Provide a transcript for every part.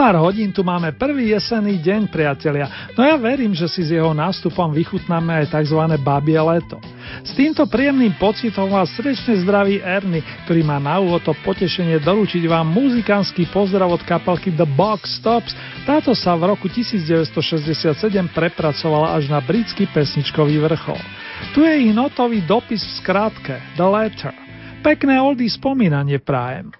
Pár hodín tu máme prvý jesenný deň, priatelia, no ja verím, že si s jeho nástupom vychutnáme aj tzv. babie leto. S týmto príjemným pocitom vás srdečne zdraví Erny, ktorý má na úvod to potešenie doručiť vám muzikánsky pozdrav od kapelky The Box Stops. Táto sa v roku 1967 prepracovala až na britský pesničkový vrchol. Tu je ich notový dopis v skratke The Letter. Pekné oldy spomínanie prajem.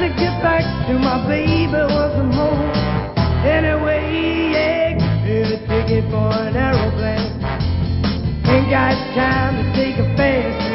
to get back to my baby once more? Anyway, yeah, a ticket for an aeroplane. Ain't got time to take a fast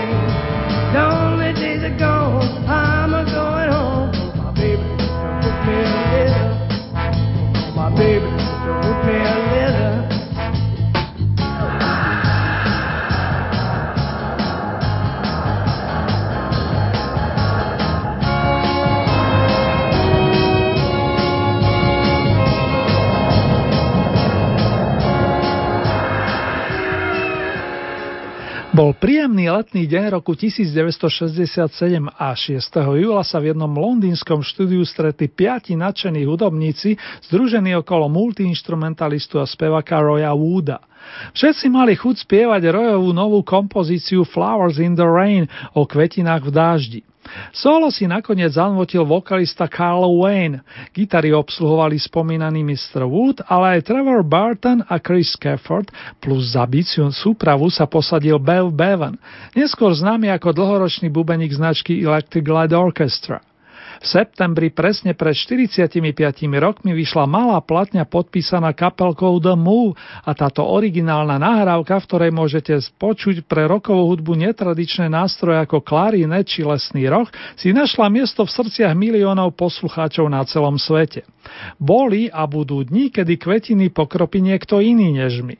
Bol príjemný letný deň roku 1967 a 6. júla sa v jednom londýnskom štúdiu stretli piati nadšení hudobníci združení okolo multiinstrumentalistu a spevaka Roya Wooda. Všetci mali chuť spievať Royovú novú kompozíciu Flowers in the Rain o kvetinách v dáždi. Solo si nakoniec zanvotil vokalista Carl Wayne, gitary obsluhovali spomínaný Mr. Wood, ale aj Trevor Barton a Chris Cafford, plus za biciu súpravu sa posadil Bev Bevan, neskôr známy ako dlhoročný bubeník značky Electric Light Orchestra. V septembri presne pred 45 rokmi vyšla malá platňa podpísaná kapelkou The Move a táto originálna nahrávka, v ktorej môžete počuť pre rokovú hudbu netradičné nástroje ako klarinet či lesný roh, si našla miesto v srdciach miliónov poslucháčov na celom svete. Boli a budú dní, kedy kvetiny pokropí niekto iný než my.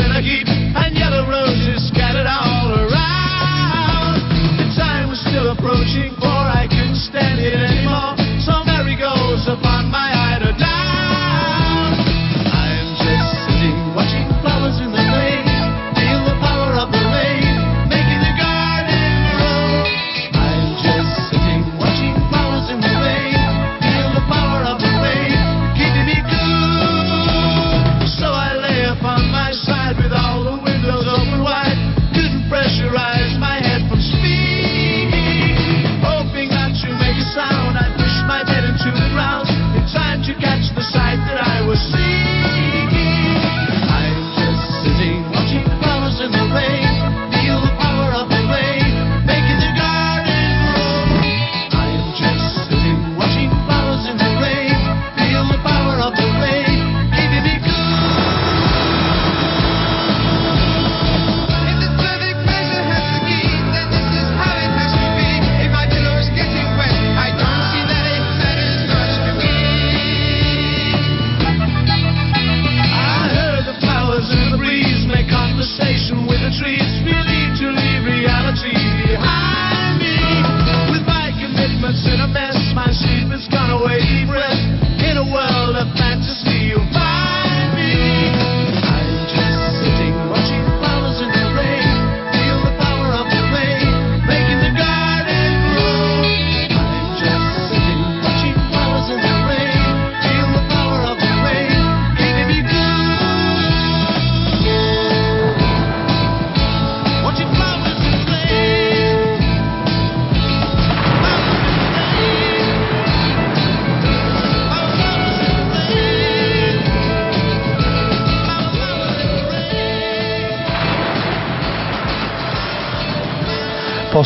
In a heap and yellow roses scattered all around. The time was still approaching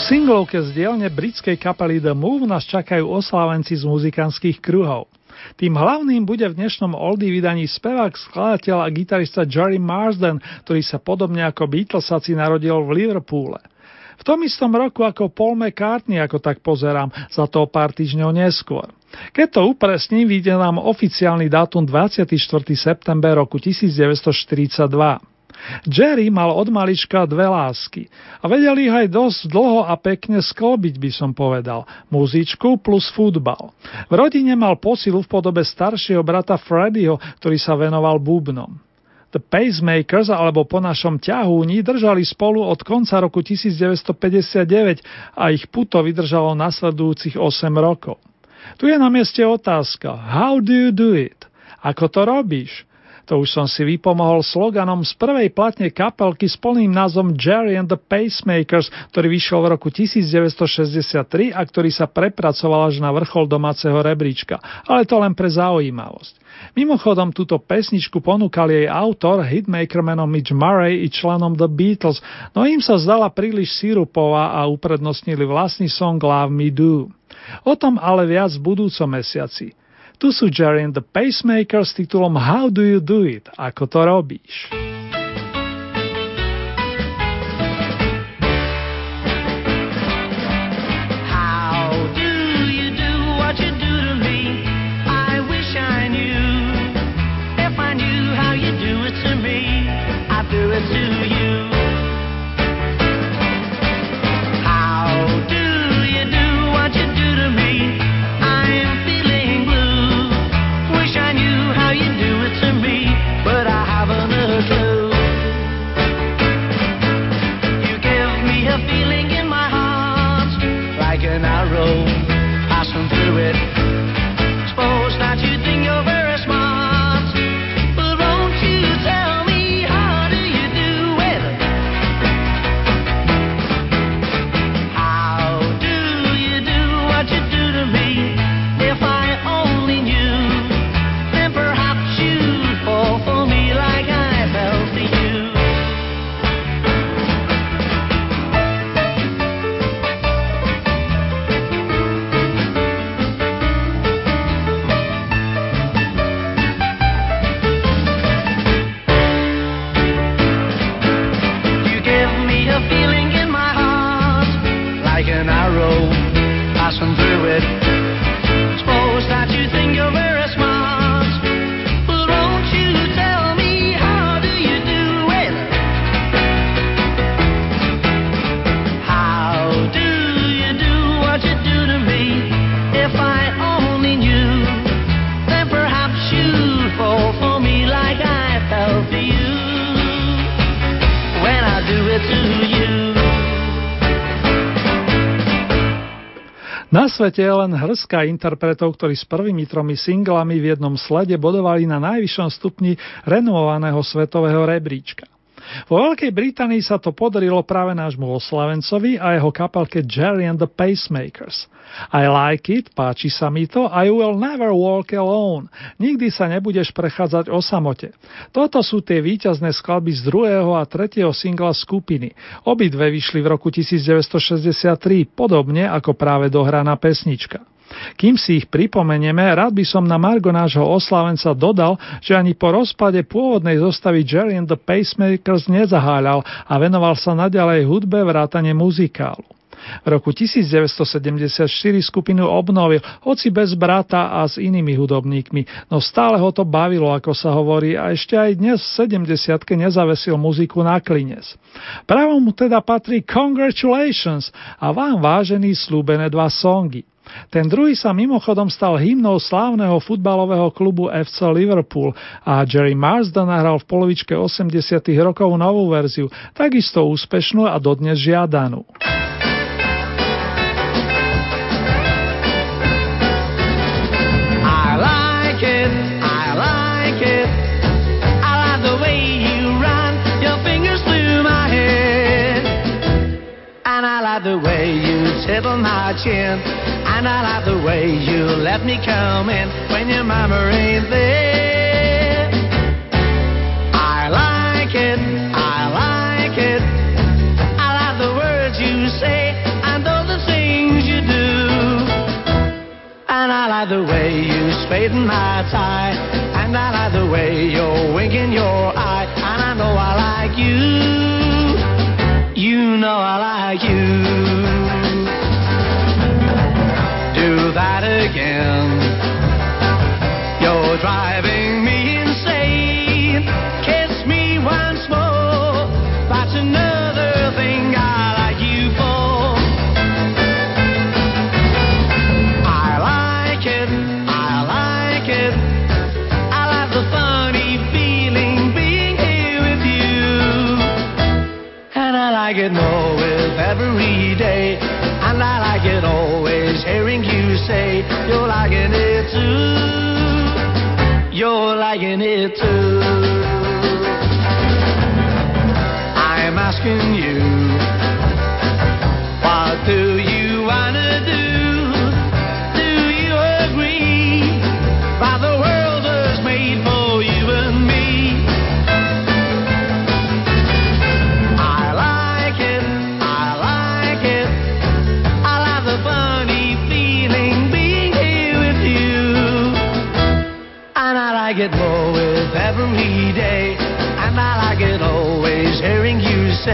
singlovke z dielne britskej kapely The Move nás čakajú oslávenci z muzikantských kruhov. Tým hlavným bude v dnešnom oldie vydaní spevák, skladateľ a gitarista Jerry Marsden, ktorý sa podobne ako Beatlesaci narodil v Liverpoole. V tom istom roku ako Paul McCartney, ako tak pozerám, za to pár týždňov neskôr. Keď to upresním, vyjde nám oficiálny dátum 24. september roku 1942. Jerry mal od malička dve lásky a vedeli ich aj dosť dlho a pekne sklbiť, by som povedal. Muzičku plus futbal. V rodine mal posilu v podobe staršieho brata Freddyho, ktorý sa venoval bubnom. The Pacemakers, alebo po našom ťahúni, držali spolu od konca roku 1959 a ich puto vydržalo nasledujúcich 8 rokov. Tu je na mieste otázka. How do you do it? Ako to robíš? To už som si vypomohol sloganom z prvej platne kapelky s plným názvom Jerry and the Pacemakers, ktorý vyšiel v roku 1963 a ktorý sa prepracoval až na vrchol domáceho rebríčka, ale to len pre zaujímavosť. Mimochodom, túto pesničku ponúkal jej autor, hitmaker menom Mitch Murray i členom The Beatles, no im sa zdala príliš sírupová a uprednostnili vlastný song Love Me Do. O tom ale viac v budúcom mesiaci. Tu sú Jerry and the Pacemaker s titulom How do you do it? Ako to robíš? Na svete je len hrská interpretov, ktorí s prvými tromi singlami v jednom slede bodovali na najvyššom stupni renovovaného svetového rebríčka. Vo Veľkej Británii sa to podarilo práve nášmu oslavencovi a jeho kapelke Jerry and the Pacemakers. I like it, páči sa mi to, I will never walk alone. Nikdy sa nebudeš prechádzať o samote. Toto sú tie víťazné skladby z druhého a tretieho singla skupiny. Obidve vyšli v roku 1963, podobne ako práve dohraná pesnička. Kým si ich pripomenieme, rád by som na Margo nášho oslavenca dodal, že ani po rozpade pôvodnej zostavy Jerry and the Pacemakers nezaháľal a venoval sa naďalej hudbe vrátane muzikálu. V roku 1974 skupinu obnovil, hoci bez brata a s inými hudobníkmi, no stále ho to bavilo, ako sa hovorí, a ešte aj dnes v 70 nezavesil muziku na klines. Právo mu teda patrí Congratulations a vám vážený slúbené dva songy. Ten druhý sa mimochodom stal hymnou slávneho futbalového klubu FC Liverpool a Jerry Marsden nahral v polovičke 80 rokov novú verziu, takisto úspešnú a dodnes žiadanú. My chin. And I like the way you let me come in when your mama ain't there. say you're liking it too. You're liking it too. I'm asking you, what do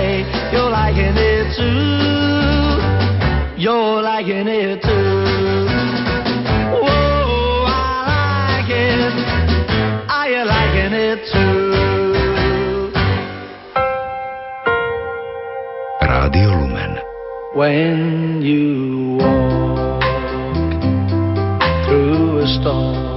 say you're liking it too. You're liking it too. I like it. Are you liking it too? Radio When you walk through a storm.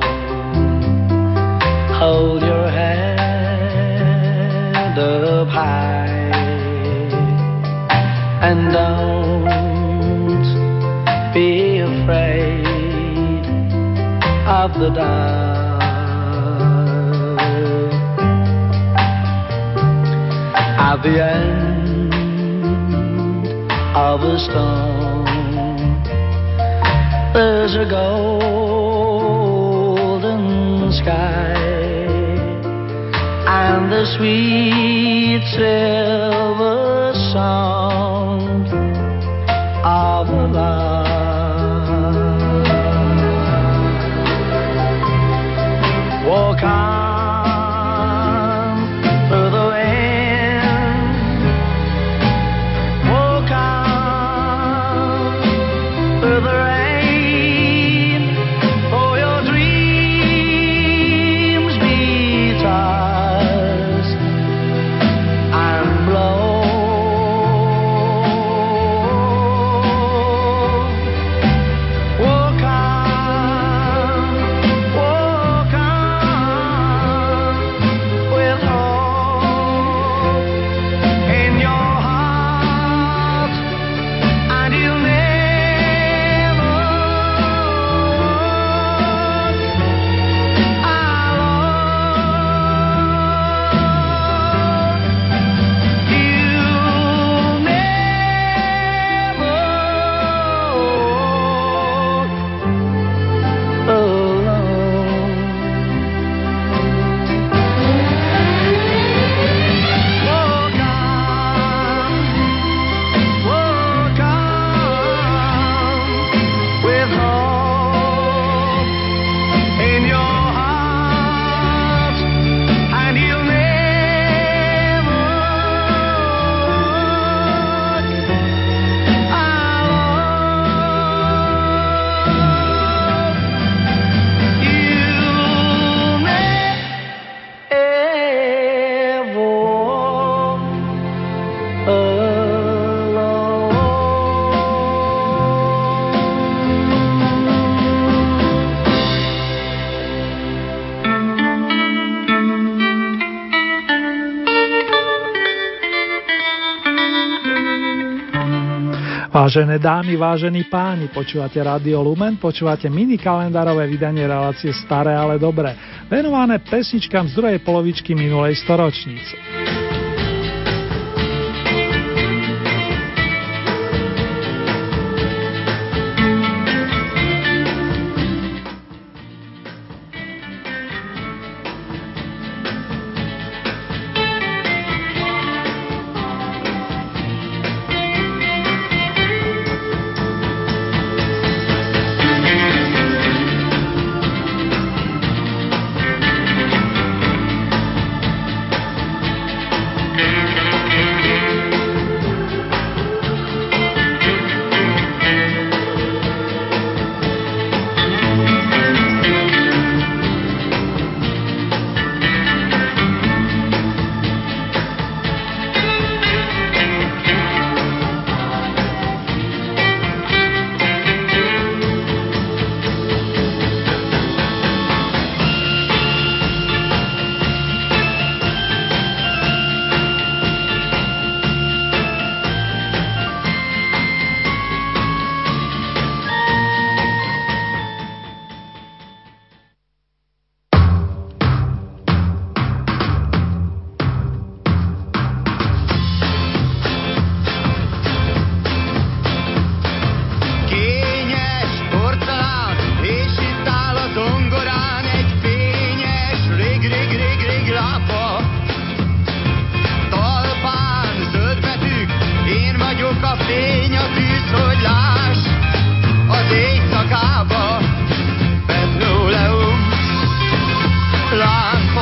the end of a storm. There's a golden sky and the sweet silver song. Vážené dámy, vážení páni, počúvate Radio Lumen, počúvate mini kalendárové vydanie relácie Staré, ale dobré, venované pesničkám z druhej polovičky minulej storočnice.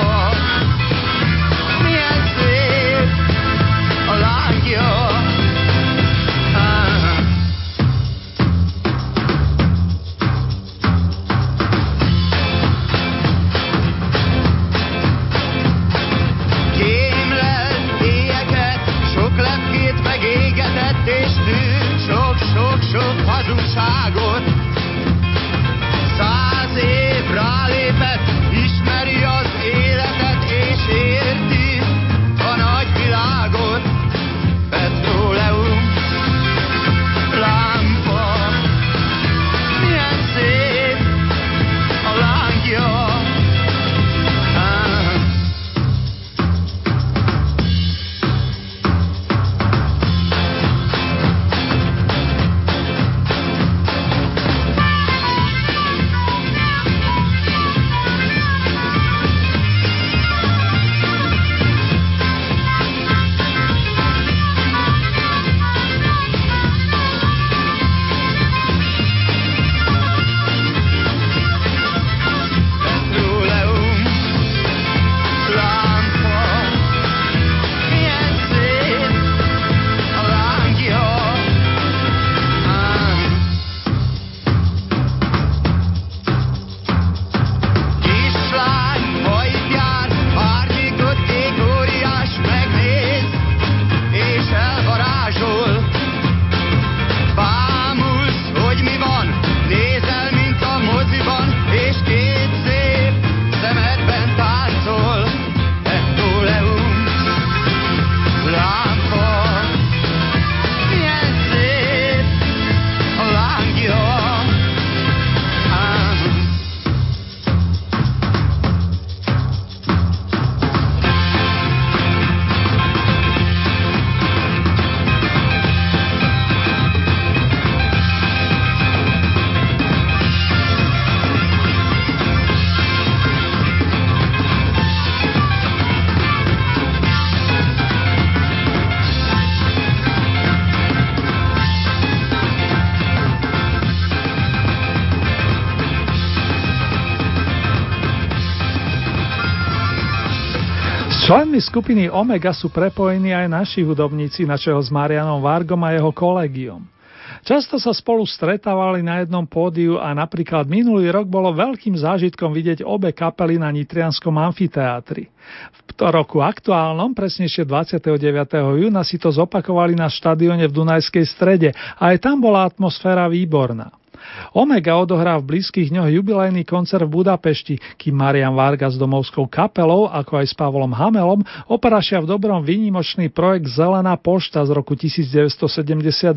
more. Skupiny Omega sú prepojení aj naši hudobníci, na čeho s Marianom Vargom a jeho kolegiom. Často sa spolu stretávali na jednom pódiu a napríklad minulý rok bolo veľkým zážitkom vidieť obe kapely na Nitrianskom amfiteátri. V roku aktuálnom, presnejšie 29. júna, si to zopakovali na štadióne v Dunajskej strede a aj tam bola atmosféra výborná. Omega odohrá v blízkych dňoch jubilejný koncert v Budapešti, kým Marian Varga s domovskou kapelou, ako aj s Pavlom Hamelom, operašia v dobrom výnimočný projekt Zelená pošta z roku 1972,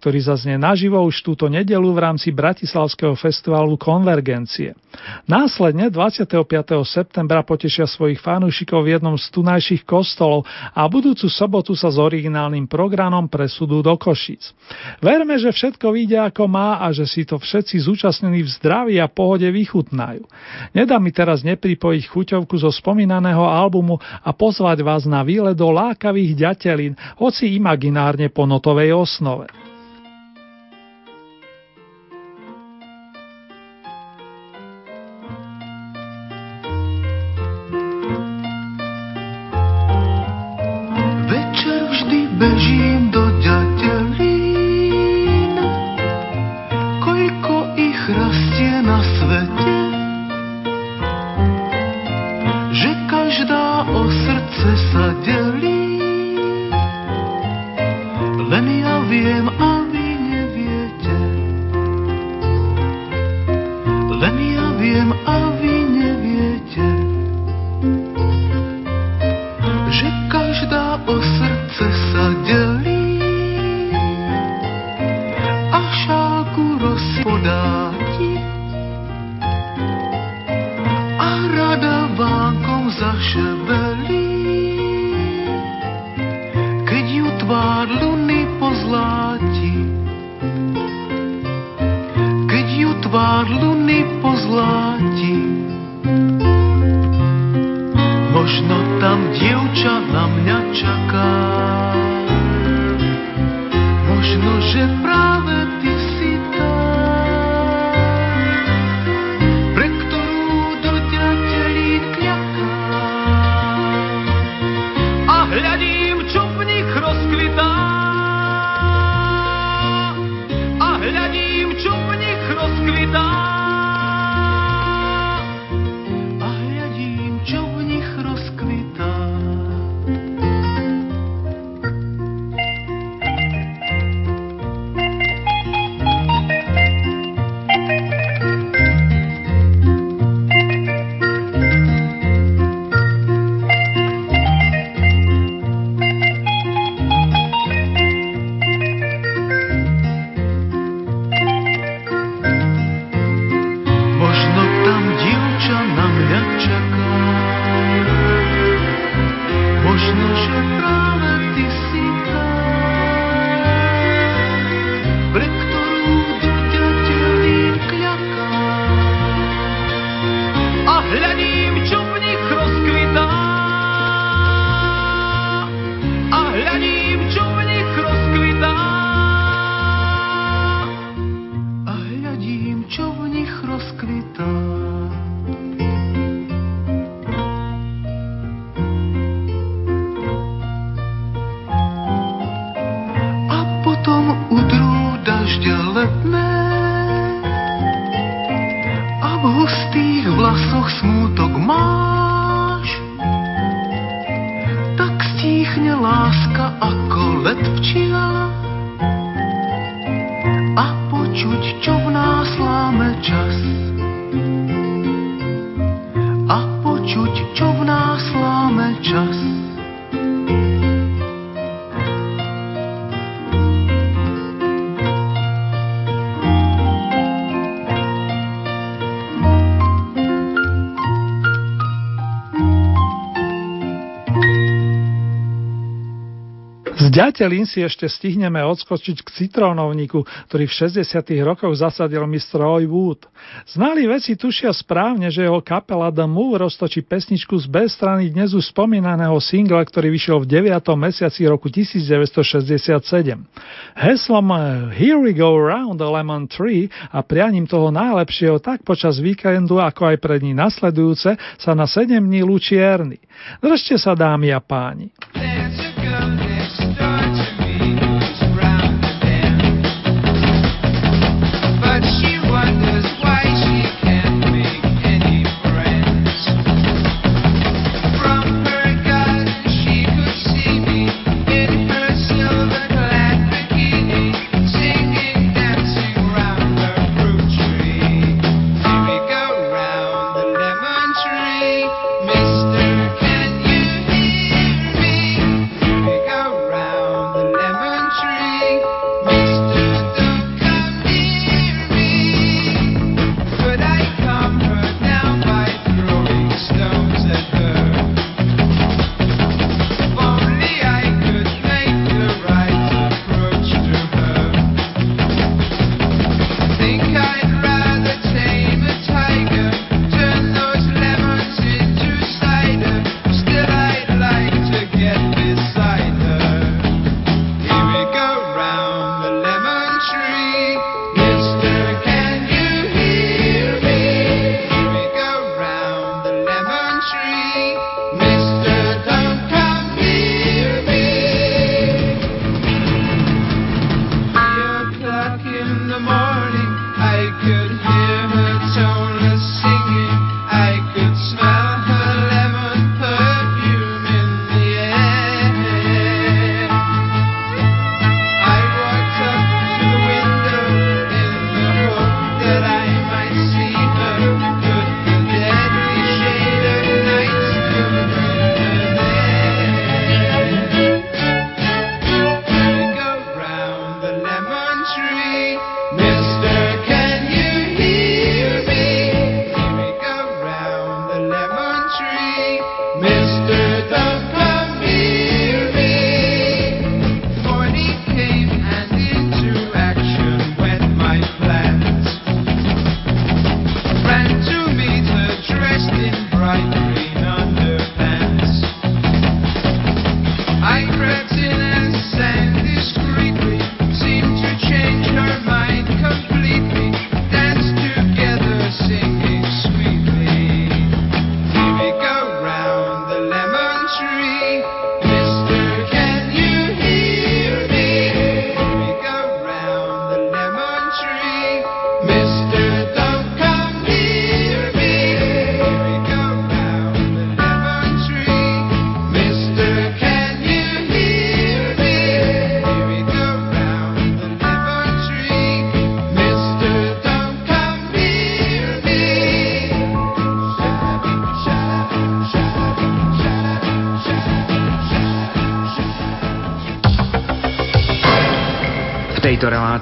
ktorý zaznie naživo už túto nedelu v rámci Bratislavského festivalu Konvergencie. Následne 25. septembra potešia svojich fanúšikov v jednom z tunajších kostolov a budúcu sobotu sa s originálnym programom presudú do Košíc. Verme, že všetko vyjde ako má a že si to všetci zúčastnení v zdraví a pohode vychutnajú. Nedá mi teraz nepripojiť chuťovku zo spomínaného albumu a pozvať vás na výlet do lákavých ďatelín, hoci imaginárne po notovej osnove. tvár luny pozláti. Možno tam dievča na mňa čaká, možno, že práve ďatelín si ešte stihneme odskočiť k citrónovníku, ktorý v 60. rokoch zasadil Mr. Roy Wood. Znali veci tušia správne, že jeho kapela The Move roztočí pesničku z B strany dnes už spomínaného singla, ktorý vyšiel v 9. mesiaci roku 1967. Heslom Here we go round the lemon tree a prianím toho najlepšieho tak počas víkendu, ako aj pred ní nasledujúce, sa na 7 dní lúči Erny. Držte sa dámy a páni. tejto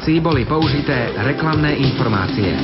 relácii boli použité reklamné informácie.